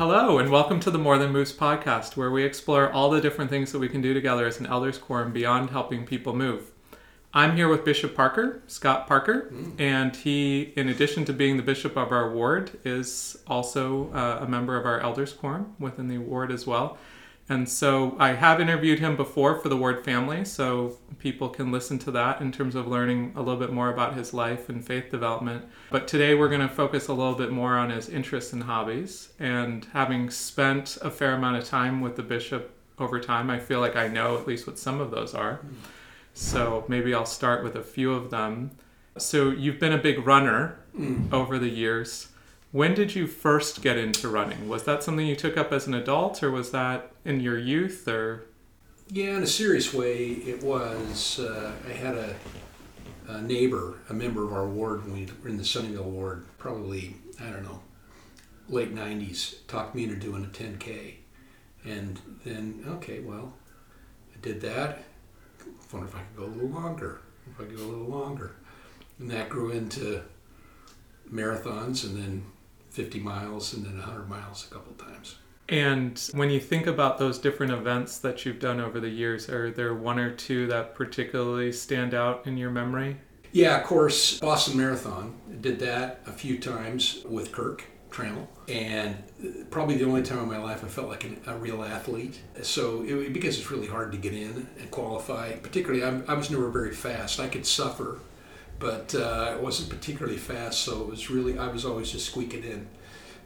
Hello, and welcome to the More Than Moves podcast, where we explore all the different things that we can do together as an elders quorum beyond helping people move. I'm here with Bishop Parker, Scott Parker, and he, in addition to being the bishop of our ward, is also uh, a member of our elders quorum within the ward as well. And so I have interviewed him before for the Ward family, so people can listen to that in terms of learning a little bit more about his life and faith development. But today we're going to focus a little bit more on his interests and hobbies. And having spent a fair amount of time with the bishop over time, I feel like I know at least what some of those are. So maybe I'll start with a few of them. So you've been a big runner mm. over the years. When did you first get into running? Was that something you took up as an adult, or was that in your youth, or Yeah, in a serious way, it was. Uh, I had a, a neighbor, a member of our ward when we were in the Sunnyvale ward, probably, I don't know, late 90s, talked me into doing a 10K. And then, okay, well, I did that. Wonder if I could go a little longer. If I could go a little longer. And that grew into marathons and then 50 miles and then 100 miles a couple times. And when you think about those different events that you've done over the years, are there one or two that particularly stand out in your memory? Yeah, of course, Boston Marathon. Did that a few times with Kirk Trammell, and probably the only time in my life I felt like an, a real athlete. So it, because it's really hard to get in and qualify. Particularly, I'm, I was never very fast. I could suffer, but uh, I wasn't particularly fast. So it was really I was always just squeaking in.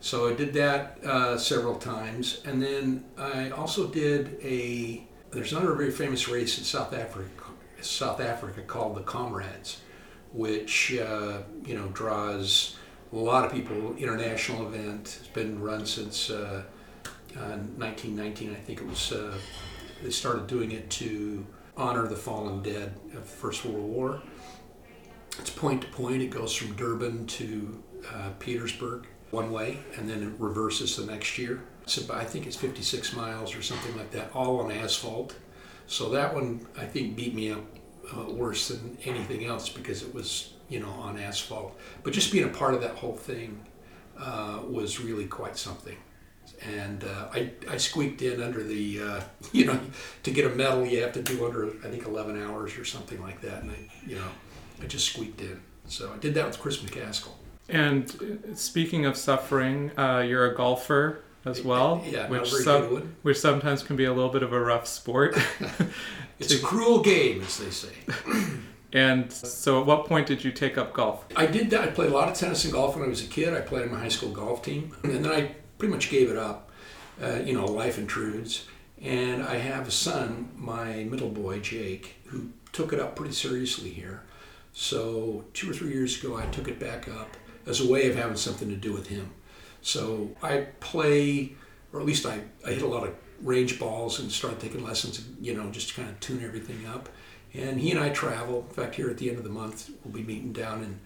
So I did that uh, several times, and then I also did a. There's another very famous race in South Africa, South Africa called the Comrades, which uh, you know draws a lot of people. International event. It's been run since uh, 1919, I think it was. Uh, they started doing it to honor the fallen dead of the First World War. It's point to point. It goes from Durban to uh, Petersburg one way and then it reverses the next year. So I think it's 56 miles or something like that, all on asphalt. So that one I think beat me up uh, worse than anything else because it was you know on asphalt. But just being a part of that whole thing uh, was really quite something. And uh, I, I squeaked in under the, uh, you know, to get a medal you have to do under I think 11 hours or something like that. And I, you know, I just squeaked in. So I did that with Chris McCaskill. And speaking of suffering, uh, you're a golfer as well, Yeah, which some- which sometimes can be a little bit of a rough sport. It's a cruel game, as they say. and so, at what point did you take up golf? I did that. I played a lot of tennis and golf when I was a kid. I played in my high school golf team, and then I pretty much gave it up. Uh, you know, life intrudes, and I have a son, my middle boy Jake, who took it up pretty seriously here. So two or three years ago, I took it back up as a way of having something to do with him. So I play, or at least I, I hit a lot of range balls and start taking lessons, you know, just to kind of tune everything up. And he and I travel. In fact, here at the end of the month, we'll be meeting down in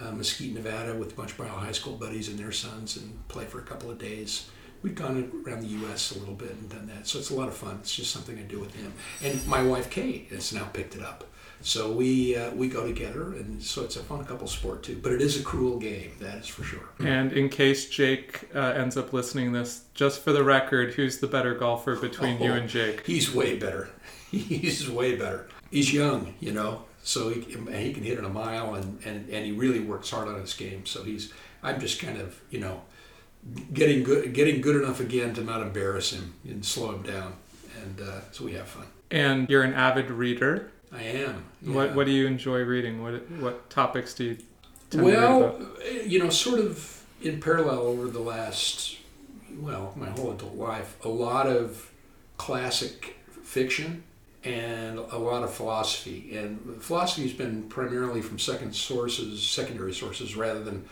uh, Mesquite, Nevada, with a bunch of my high school buddies and their sons, and play for a couple of days. We've gone around the U.S. a little bit and done that, so it's a lot of fun. It's just something I do with him, and my wife Kate has now picked it up. So we uh, we go together, and so it's a fun couple sport too. But it is a cruel game, that is for sure. And in case Jake uh, ends up listening to this, just for the record, who's the better golfer between you Oh. and Jake? He's way better. He's way better. He's young, you know, so he, can- he can hit it a mile, and, and, and he really works hard on his game. So he's I'm just kind of you know getting good getting good enough again to not embarrass him and slow him down, and uh, so we have fun. And you're an avid reader. I am. What yeah. What do you enjoy reading? What What topics do you tend Well, to read about? Eh, you know, sort of in parallel over the last, well, my whole adult life, a lot of classic fiction and a lot of philosophy. And philosophy has been primarily from second sources, secondary sources, rather than,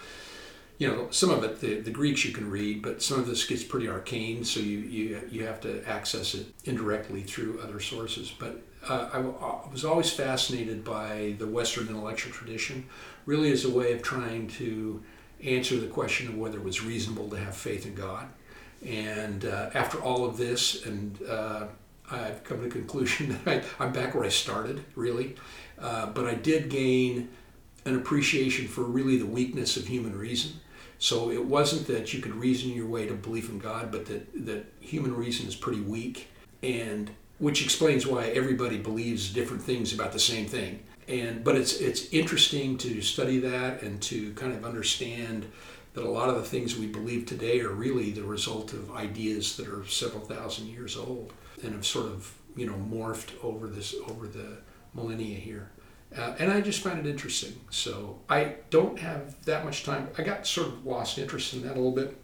you know, some of it, the, the Greeks you can read, but some of this gets pretty arcane, so you, you, you have to access it indirectly through other sources. But uh, I, I was always fascinated by the Western intellectual tradition, really as a way of trying to answer the question of whether it was reasonable to have faith in God. And uh, after all of this, and uh, I've come to the conclusion that I, I'm back where I started, really. Uh, but I did gain an appreciation for really the weakness of human reason. So it wasn't that you could reason your way to belief in God, but that, that human reason is pretty weak, and which explains why everybody believes different things about the same thing. And but it's it's interesting to study that and to kind of understand that a lot of the things we believe today are really the result of ideas that are several thousand years old and have sort of you know morphed over this over the millennia here. Uh, and I just find it interesting. So I don't have that much time. I got sort of lost interest in that a little bit.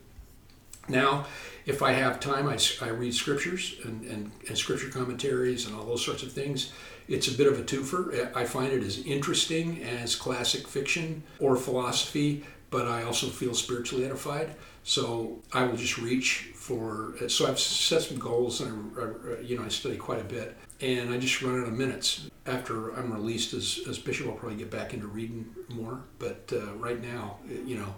Now, if I have time, I, I read scriptures and, and, and scripture commentaries and all those sorts of things. It's a bit of a twofer. I find it as interesting as classic fiction or philosophy, but I also feel spiritually edified. So I will just reach for. So I've set some goals, and I, I, you know I study quite a bit, and I just run out of minutes. After I'm released as, as bishop, I'll probably get back into reading more. But uh, right now, you know,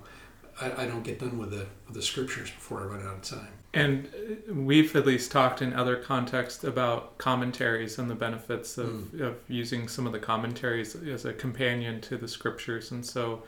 I, I don't get done with the with the scriptures before I run out of time. And we've at least talked in other contexts about commentaries and the benefits of, mm. of using some of the commentaries as a companion to the scriptures. And so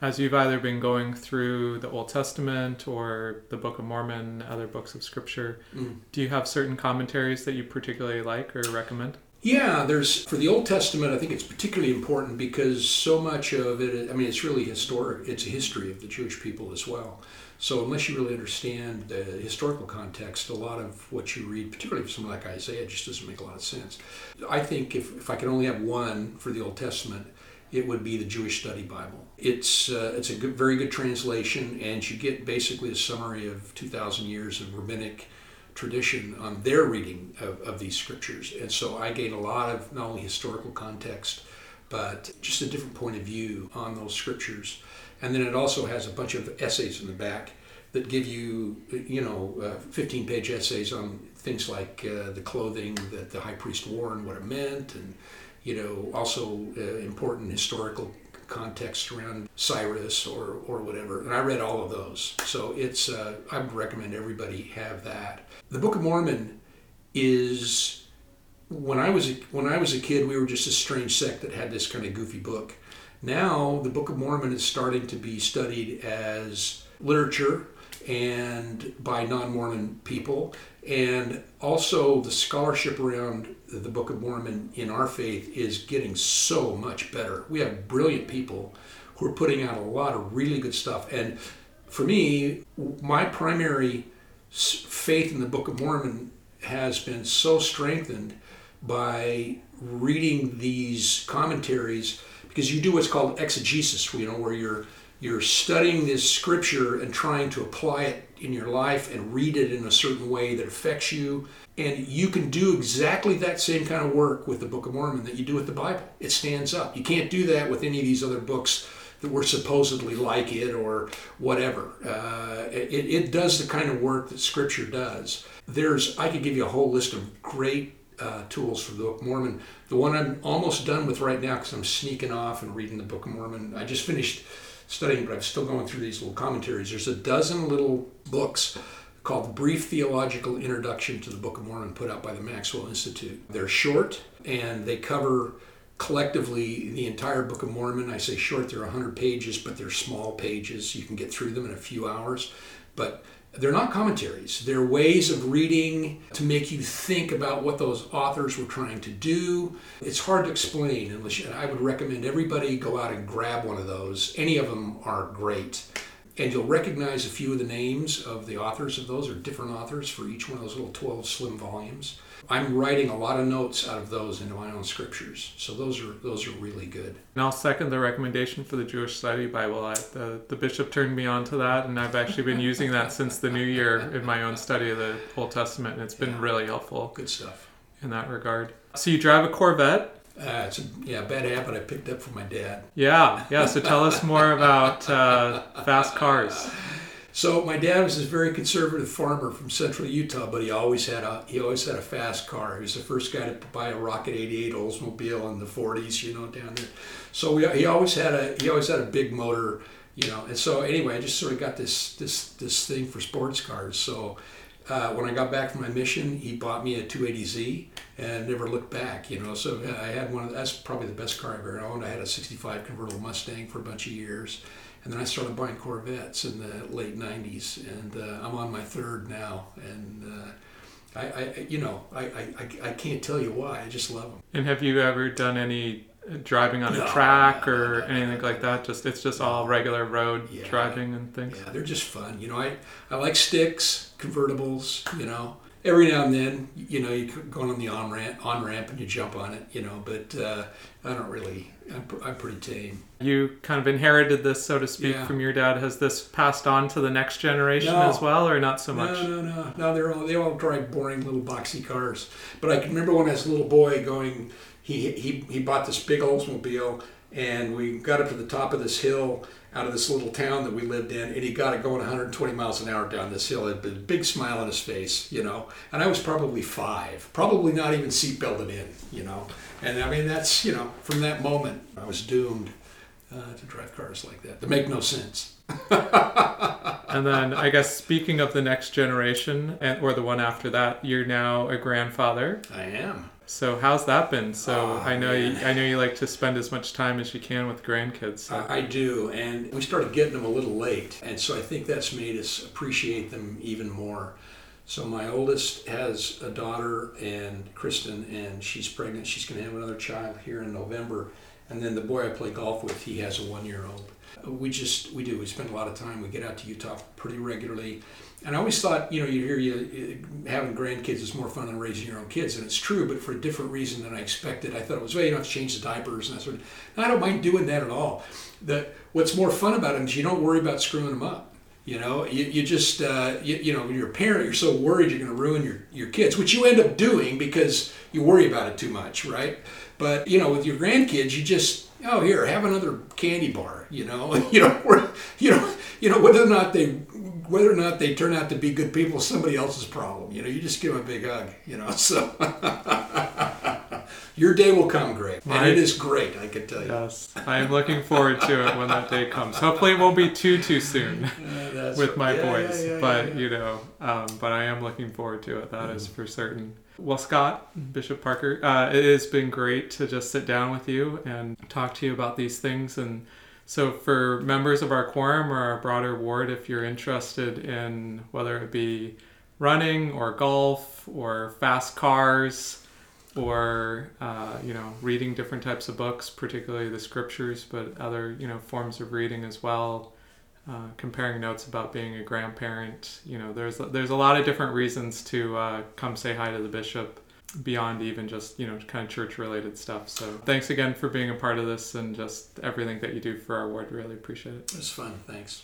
as you've either been going through the Old Testament or the Book of Mormon, other books of Scripture, mm. do you have certain commentaries that you particularly like or recommend? Yeah, there's for the Old Testament. I think it's particularly important because so much of it. I mean, it's really historic. It's a history of the Jewish people as well. So unless you really understand the historical context, a lot of what you read, particularly for someone like Isaiah, just doesn't make a lot of sense. I think if, if I could only have one for the Old Testament, it would be the Jewish Study Bible. It's uh, it's a good, very good translation, and you get basically a summary of 2,000 years of rabbinic tradition on their reading of, of these scriptures. And so I gain a lot of not only historical context, but just a different point of view on those scriptures. And then it also has a bunch of essays in the back that give you, you know, uh, 15 page essays on things like uh, the clothing that the high priest wore and what it meant, and, you know, also uh, important historical context around Cyrus or, or whatever. And I read all of those. So it's, uh, I would recommend everybody have that. The Book of Mormon is, when I was a, when I was a kid, we were just a strange sect that had this kind of goofy book. Now the Book of Mormon is starting to be studied as literature and by non-Mormon people, and also the scholarship around the Book of Mormon in our faith is getting so much better. We have brilliant people who are putting out a lot of really good stuff. And for me, my primary faith in the Book of Mormon has been so strengthened by reading these commentaries because you do what's called exegesis, you know, where you're you're studying this scripture and trying to apply it in your life and read it in a certain way that affects you and you can do exactly that same kind of work with the Book of Mormon that you do with the Bible. It stands up. You can't do that with any of these other books that were supposedly like it or whatever. Uh, it, it does the kind of work that Scripture does. There's, I could give you a whole list of great uh, tools for the Book of Mormon. The one I'm almost done with right now because I'm sneaking off and reading the Book of Mormon. I just finished studying, but I'm still going through these little commentaries. There's a dozen little books called Brief Theological Introduction to the Book of Mormon, put out by the Maxwell Institute. They're short and they cover collectively the entire Book of Mormon. I say short, they're 100 pages, but they're small pages. You can get through them in a few hours. But they're not commentaries. They're ways of reading to make you think about what those authors were trying to do. It's hard to explain you, I would recommend everybody go out and grab one of those. Any of them are great and you'll recognize a few of the names of the authors of those, or different authors for each one of those little 12 slim volumes. I'm writing a lot of notes out of those into my own scriptures, so those are those are really good. And I'll second the recommendation for the Jewish Study Bible. I, the the bishop turned me on to that, and I've actually been using that since the new year in my own study of the Old Testament, and it's been yeah. really helpful. Good stuff in that regard. So you drive a Corvette. Uh, it's a yeah bad habit I picked up from my dad. Yeah, yeah. So tell us more about uh, fast cars. So my dad was a very conservative farmer from central Utah, but he always had a he always had a fast car. He was the first guy to buy a Rocket 88 Oldsmobile in the 40s, you know, down there. So we, he always had a he always had a big motor, you know. And so anyway, I just sort of got this this this thing for sports cars. So uh, when I got back from my mission, he bought me a 280Z and never looked back. You know, so I had one. Of, that's probably the best car I've ever owned. I had a '65 convertible Mustang for a bunch of years, and then I started buying Corvettes in the late '90s, and uh, I'm on my third now, and. Uh, I, I, you know, I, I, I can't tell you why. I just love them. And have you ever done any driving on a track no, or no, anything like that? Just it's just all regular road yeah, driving and things. Yeah, they're just fun. You know, I I like sticks, convertibles. You know, every now and then, you know, you go on the on ramp, on ramp, and you jump on it. You know, but uh, I don't really. I'm, I'm pretty tame. You kind of inherited this, so to speak, yeah. from your dad. Has this passed on to the next generation as well, or not so much? No, no, no, no. They're all they all drive boring little boxy cars. But I can remember when I was a little boy going he, he, he bought this big Oldsmobile and we got up to the top of this hill out of this little town that we lived in and he got it going 120 miles an hour down this hill. It had a big smile on his face, you know. And I was probably five, probably not even seatbelted in, you know. And I mean, that's, you know, from that moment, I was doomed uh, to drive cars like that. They make no sense. and then I guess speaking of the next generation and or the one after that, you're now a grandfather. I am. So how's that been? So oh, I know you, I know you like to spend as much time as you can with grandkids. So. I, I do, and we started getting them a little late, and so I think that's made us appreciate them even more. So my oldest has a daughter, and Kristen, and she's pregnant. She's going to have another child here in November, and then the boy I play golf with, he has a one-year-old. We just we do. We spend a lot of time. We get out to Utah pretty regularly and I always thought, you know, you hear you having grandkids is more fun than raising your own kids, and it's true, but for a different reason than I expected. I thought it was, well, you don't have to change the diapers and that sort of. I don't mind doing that at all. The what's more fun about them is you don't worry about screwing them up. You know, you, you just, uh, you, you know, you're a parent, you're so worried you're going to ruin your, your kids, which you end up doing because you worry about it too much, right? But, you know, with your grandkids, you just, oh, here, have another candy bar, you know, you know, you know, you know, whether or not they whether or not they turn out to be good people is somebody else's problem. You know, you just give them a big hug. You know, so your day will come, Greg, and it is great. I can tell you. Yes, I am looking forward to it when that day comes. Hopefully, it won't be too too soon uh, with my yeah, boys, yeah, yeah, but you know, um, but I am looking forward to it. That mm. is for certain. Well, Scott, Bishop Parker, uh, it has been great to just sit down with you and talk to you about these things and so, for members of our quorum or our broader ward, if you're interested in whether it be running or golf or fast cars or uh, you know reading different types of books, particularly the scriptures, but other you know forms of reading as well, uh, comparing notes about being a grandparent. You know, there's there's a lot of different reasons to uh, come say hi to the bishop beyond even just you know kind of church related stuff. So thanks again for being a part of this and just everything that you do for our ward. Really appreciate it. It's fun. Thanks